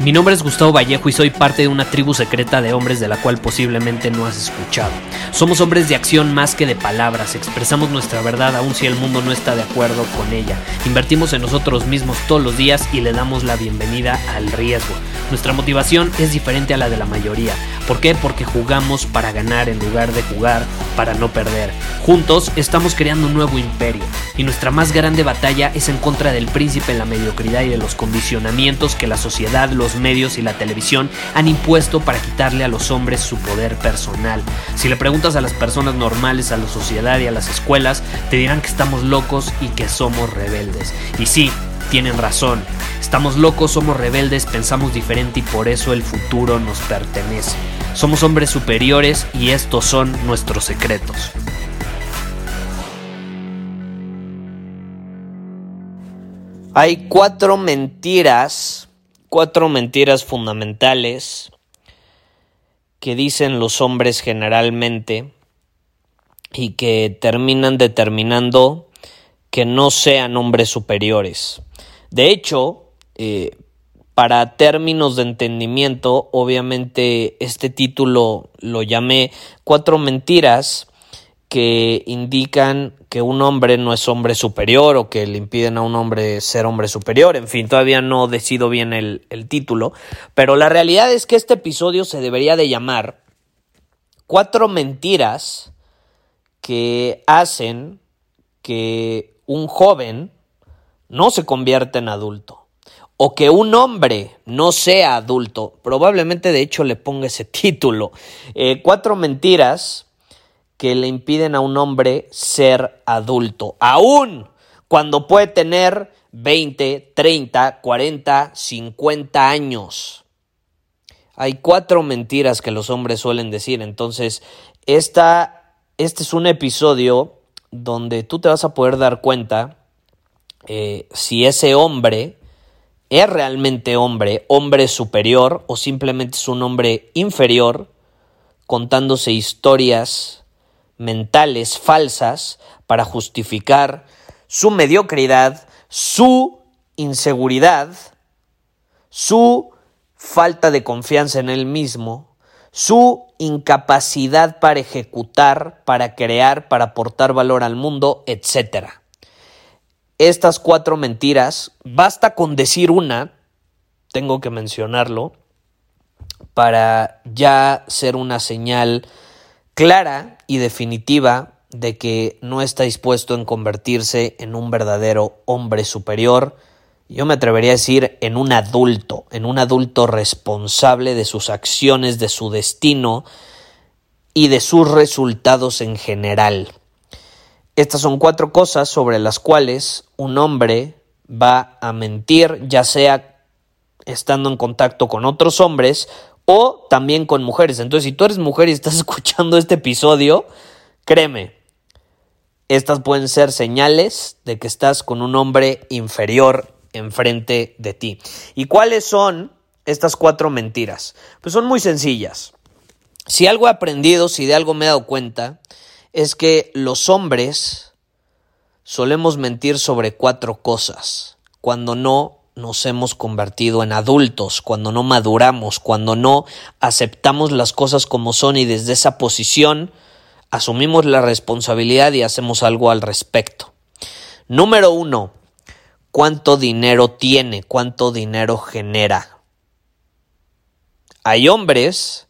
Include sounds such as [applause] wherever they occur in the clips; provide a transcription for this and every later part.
Mi nombre es Gustavo Vallejo y soy parte de una tribu secreta de hombres de la cual posiblemente no has escuchado. Somos hombres de acción más que de palabras, expresamos nuestra verdad aun si el mundo no está de acuerdo con ella. Invertimos en nosotros mismos todos los días y le damos la bienvenida al riesgo. Nuestra motivación es diferente a la de la mayoría. ¿Por qué? Porque jugamos para ganar en lugar de jugar para no perder. Juntos estamos creando un nuevo imperio y nuestra más grande batalla es en contra del príncipe, la mediocridad y de los condicionamientos que la sociedad, los medios y la televisión han impuesto para quitarle a los hombres su poder personal. Si le preguntas a las personas normales, a la sociedad y a las escuelas, te dirán que estamos locos y que somos rebeldes. Y sí, tienen razón. Estamos locos, somos rebeldes, pensamos diferente y por eso el futuro nos pertenece. Somos hombres superiores y estos son nuestros secretos. Hay cuatro mentiras, cuatro mentiras fundamentales que dicen los hombres generalmente y que terminan determinando que no sean hombres superiores. De hecho, eh, para términos de entendimiento, obviamente este título lo llamé Cuatro mentiras que indican que un hombre no es hombre superior o que le impiden a un hombre ser hombre superior. En fin, todavía no decido bien el, el título, pero la realidad es que este episodio se debería de llamar Cuatro mentiras que hacen que un joven no se convierta en adulto o que un hombre no sea adulto. Probablemente de hecho le ponga ese título. Eh, cuatro mentiras que le impiden a un hombre ser adulto, aún cuando puede tener 20, 30, 40, 50 años. Hay cuatro mentiras que los hombres suelen decir, entonces esta, este es un episodio donde tú te vas a poder dar cuenta eh, si ese hombre es realmente hombre, hombre superior o simplemente es un hombre inferior contándose historias mentales falsas para justificar su mediocridad, su inseguridad, su falta de confianza en él mismo, su incapacidad para ejecutar, para crear, para aportar valor al mundo, etc. Estas cuatro mentiras, basta con decir una, tengo que mencionarlo, para ya ser una señal clara y definitiva de que no está dispuesto en convertirse en un verdadero hombre superior, yo me atrevería a decir en un adulto, en un adulto responsable de sus acciones, de su destino y de sus resultados en general. Estas son cuatro cosas sobre las cuales un hombre va a mentir, ya sea estando en contacto con otros hombres o también con mujeres. Entonces, si tú eres mujer y estás [laughs] escuchando este episodio, créeme, estas pueden ser señales de que estás con un hombre inferior enfrente de ti. ¿Y cuáles son estas cuatro mentiras? Pues son muy sencillas. Si algo he aprendido, si de algo me he dado cuenta, es que los hombres solemos mentir sobre cuatro cosas, cuando no nos hemos convertido en adultos, cuando no maduramos, cuando no aceptamos las cosas como son y desde esa posición asumimos la responsabilidad y hacemos algo al respecto. Número uno, ¿cuánto dinero tiene? ¿Cuánto dinero genera? Hay hombres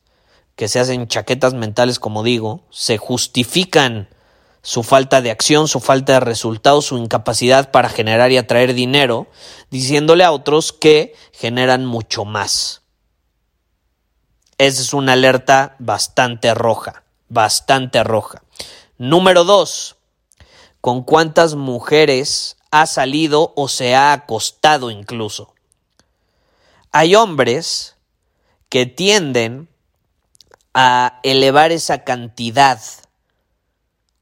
que se hacen chaquetas mentales, como digo, se justifican su falta de acción, su falta de resultados, su incapacidad para generar y atraer dinero, diciéndole a otros que generan mucho más. Esa es una alerta bastante roja, bastante roja. Número dos, ¿con cuántas mujeres ha salido o se ha acostado incluso? Hay hombres que tienden a elevar esa cantidad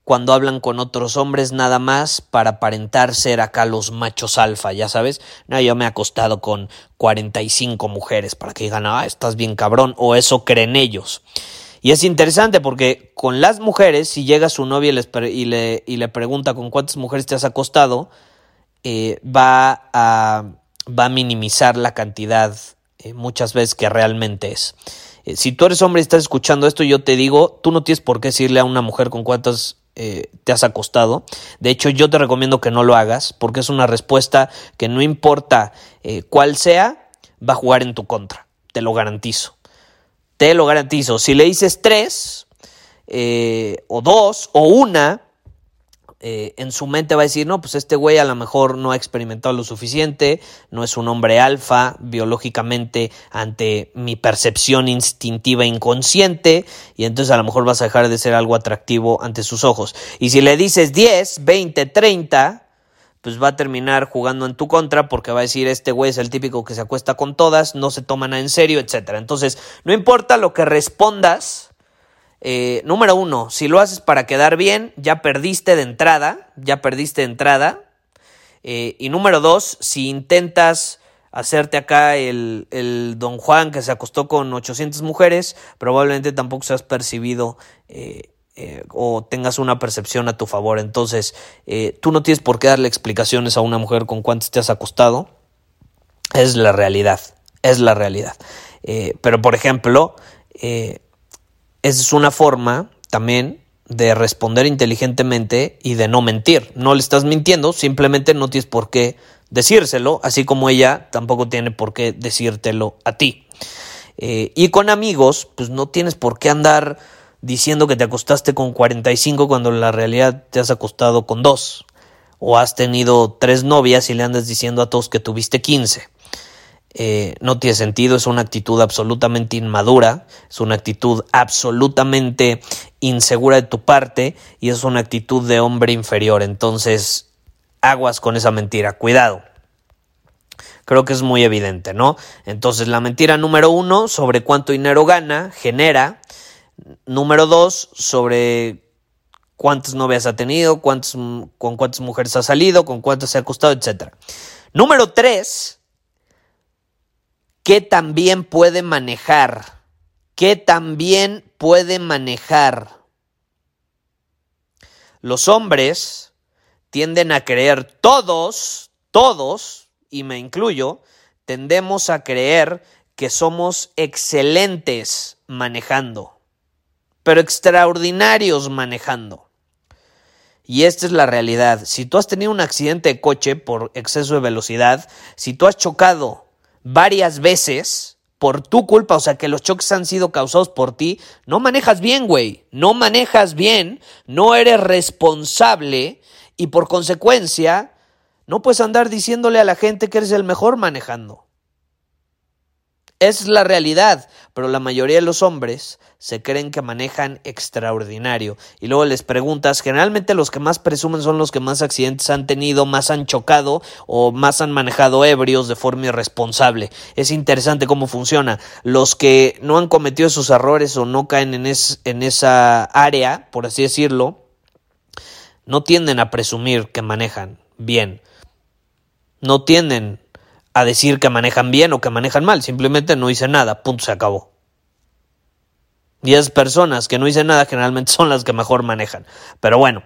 cuando hablan con otros hombres nada más para aparentar ser acá los machos alfa, ya sabes. No, yo me he acostado con 45 mujeres para que digan, ah, estás bien cabrón, o eso creen ellos. Y es interesante porque con las mujeres, si llega su novia y, le, pregunta con cuántas mujeres te has acostado, eh, va, a, va a minimizar la cantidad eh, muchas veces que realmente es. Eh, si tú eres hombre y estás escuchando esto, yo te digo, tú no tienes por qué decirle a una mujer con cuántas eh, te has acostado. De hecho, yo te recomiendo que no lo hagas porque es una respuesta que no importa cuál sea, va a jugar en tu contra. Te lo garantizo. Te lo garantizo. Si le dices tres, o dos, o una, eh, en su mente va a decir, no, pues este güey a lo mejor no ha experimentado lo suficiente, no es un hombre alfa biológicamente ante mi percepción instintiva inconsciente, y entonces a lo mejor vas a dejar de ser algo atractivo ante sus ojos. Y si le dices 10, 20, 30, pues va a terminar jugando en tu contra porque va a decir este güey es el típico que se acuesta con todas, no se toma en serio, etc. Entonces, no importa lo que respondas, eh, número uno, si lo haces para quedar bien, ya perdiste de entrada, ya perdiste de entrada. Eh, y número dos, si intentas hacerte acá el, el, Don Juan que se acostó con 800 mujeres, probablemente tampoco seas percibido eh, o tengas una percepción a tu favor. Entonces, tú no tienes por qué darle explicaciones a una mujer con cuántas te has acostado. Es la realidad, es la realidad. pero, por ejemplo, esa es una forma también de responder inteligentemente y de no mentir. No le estás mintiendo, simplemente no tienes por qué decírselo, así como ella tampoco tiene por qué decírtelo a ti. Eh, y con amigos, pues no tienes por qué andar diciendo que te acostaste con 45 cuando en la realidad te has acostado con dos. O has tenido tres novias y le andas diciendo a todos que tuviste 15. Eh, no tiene sentido, es una actitud absolutamente inmadura, es una actitud absolutamente insegura de tu parte y es una actitud de hombre inferior. Entonces, aguas con esa mentira, cuidado. Creo que es muy evidente, ¿no? Entonces, la mentira número uno sobre cuánto dinero gana, genera. Número dos, sobre cuántas novias ha tenido, con cuántas mujeres ha salido, con cuántas se ha acostado, etc. Número tres, que también puede manejar, que también puede manejar. Los hombres tienden a creer, todos, todos, y me incluyo, tendemos a creer que somos excelentes manejando, pero extraordinarios manejando. Y esta es la realidad. Si tú has tenido un accidente de coche por exceso de velocidad, si tú has chocado varias veces por tu culpa, o sea que los choques han sido causados por ti, no manejas bien, güey, no manejas bien, no eres responsable y por consecuencia no puedes andar diciéndole a la gente que eres el mejor manejando. Es la realidad, pero la mayoría de los hombres se creen que manejan extraordinario. Y luego les preguntas, generalmente los que más presumen son los que más accidentes han tenido, más han chocado o más han manejado ebrios de forma irresponsable. Es interesante cómo funciona. Los que no han cometido esos errores o no caen en, en esa área, por así decirlo, no tienden a presumir que manejan bien. No tienden a decir que manejan bien o que manejan mal, simplemente no hice nada, punto, se acabó. Y esas personas que no dicen nada generalmente [laughs] son las que mejor manejan. Pero bueno.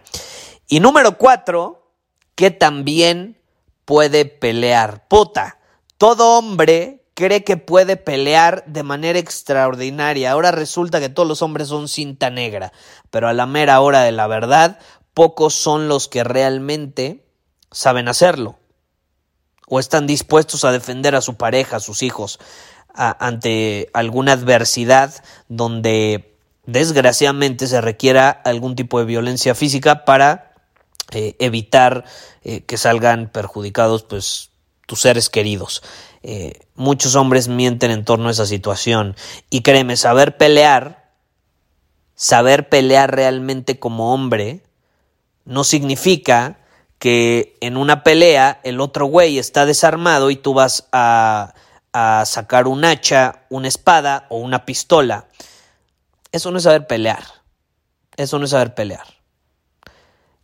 Y número cuatro, que también puede pelear. Puta, todo hombre cree que puede pelear de manera extraordinaria. Ahora resulta que todos los hombres son cinta negra. Pero a la mera hora de la verdad, pocos son los que realmente saben hacerlo o están dispuestos a defender a su pareja, a sus hijos, ante alguna adversidad donde desgraciadamente se requiera algún tipo de violencia física para eh, evitar eh, que salgan perjudicados pues tus seres queridos. Eh, muchos hombres mienten en torno a esa situación y créeme, saber pelear, saber pelear realmente como hombre, no significa que en una pelea el otro güey está desarmado y tú vas a, sacar un hacha, una espada o una pistola. Eso no es saber pelear. Eso no es saber pelear.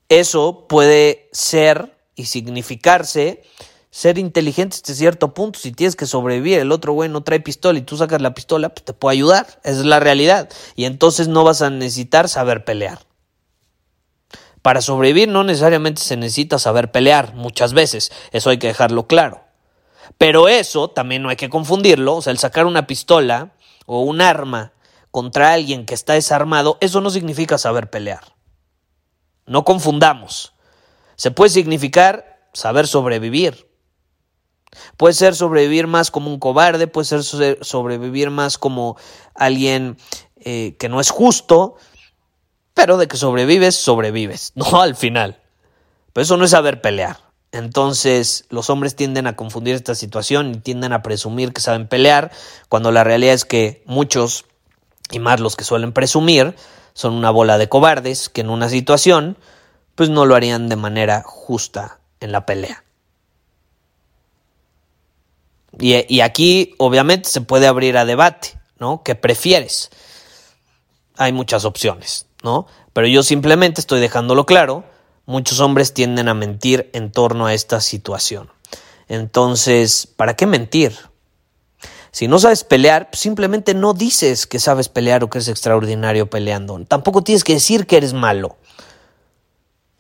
Eso puede ser y significarse ser inteligente hasta cierto punto. Si tienes que sobrevivir, el otro güey no trae pistola y tú sacas la pistola, pues te puede ayudar. Esa es la realidad. Y entonces no vas a necesitar saber pelear. Para sobrevivir no necesariamente se necesita saber pelear, muchas veces, eso hay que dejarlo claro. Pero eso también no hay que confundirlo, o sea, el sacar una pistola o un arma contra alguien que está desarmado, eso no significa saber pelear. No confundamos. Se puede significar saber sobrevivir. Puede ser sobrevivir más como un cobarde, puede ser sobrevivir más como alguien eh, que no es justo, pero de que sobrevives, sobrevives, no [laughs] al final. Pero eso no es saber pelear. Entonces los hombres tienden a confundir esta situación y tienden a presumir que saben pelear, cuando la realidad es que muchos, y más los que suelen presumir, son una bola de cobardes que en una situación pues no lo harían de manera justa en la pelea. Y, aquí obviamente se puede abrir a debate, ¿no? ¿Qué prefieres? Hay muchas opciones, ¿no? Pero yo simplemente estoy dejándolo claro, muchos hombres tienden a mentir en torno a esta situación. Entonces, ¿para qué mentir? Si no sabes pelear, simplemente no dices que sabes pelear o que eres extraordinario peleando. Tampoco tienes que decir que eres malo.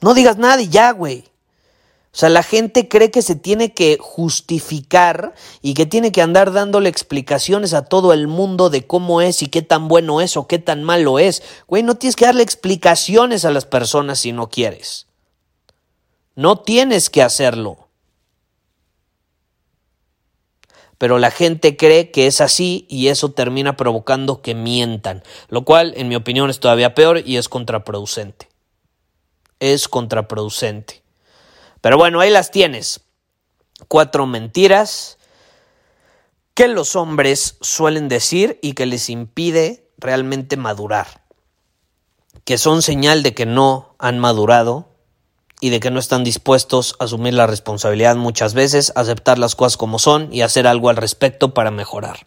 No digas nada y ya, güey. O sea, la gente cree que se tiene que justificar y que tiene que andar dándole explicaciones a todo el mundo de cómo es y qué tan bueno es o qué tan malo es. Güey, no tienes que darle explicaciones a las personas si no quieres. No tienes que hacerlo. Pero la gente cree que es así y eso termina provocando que mientan, lo cual en mi opinión es todavía peor y es contraproducente. Es contraproducente. Pero bueno, ahí las tienes. Cuatro mentiras que los hombres suelen decir y que les impide realmente madurar. Que son señal de que no han madurado y de que no están dispuestos a asumir la responsabilidad muchas veces, aceptar las cosas como son y hacer algo al respecto para mejorar.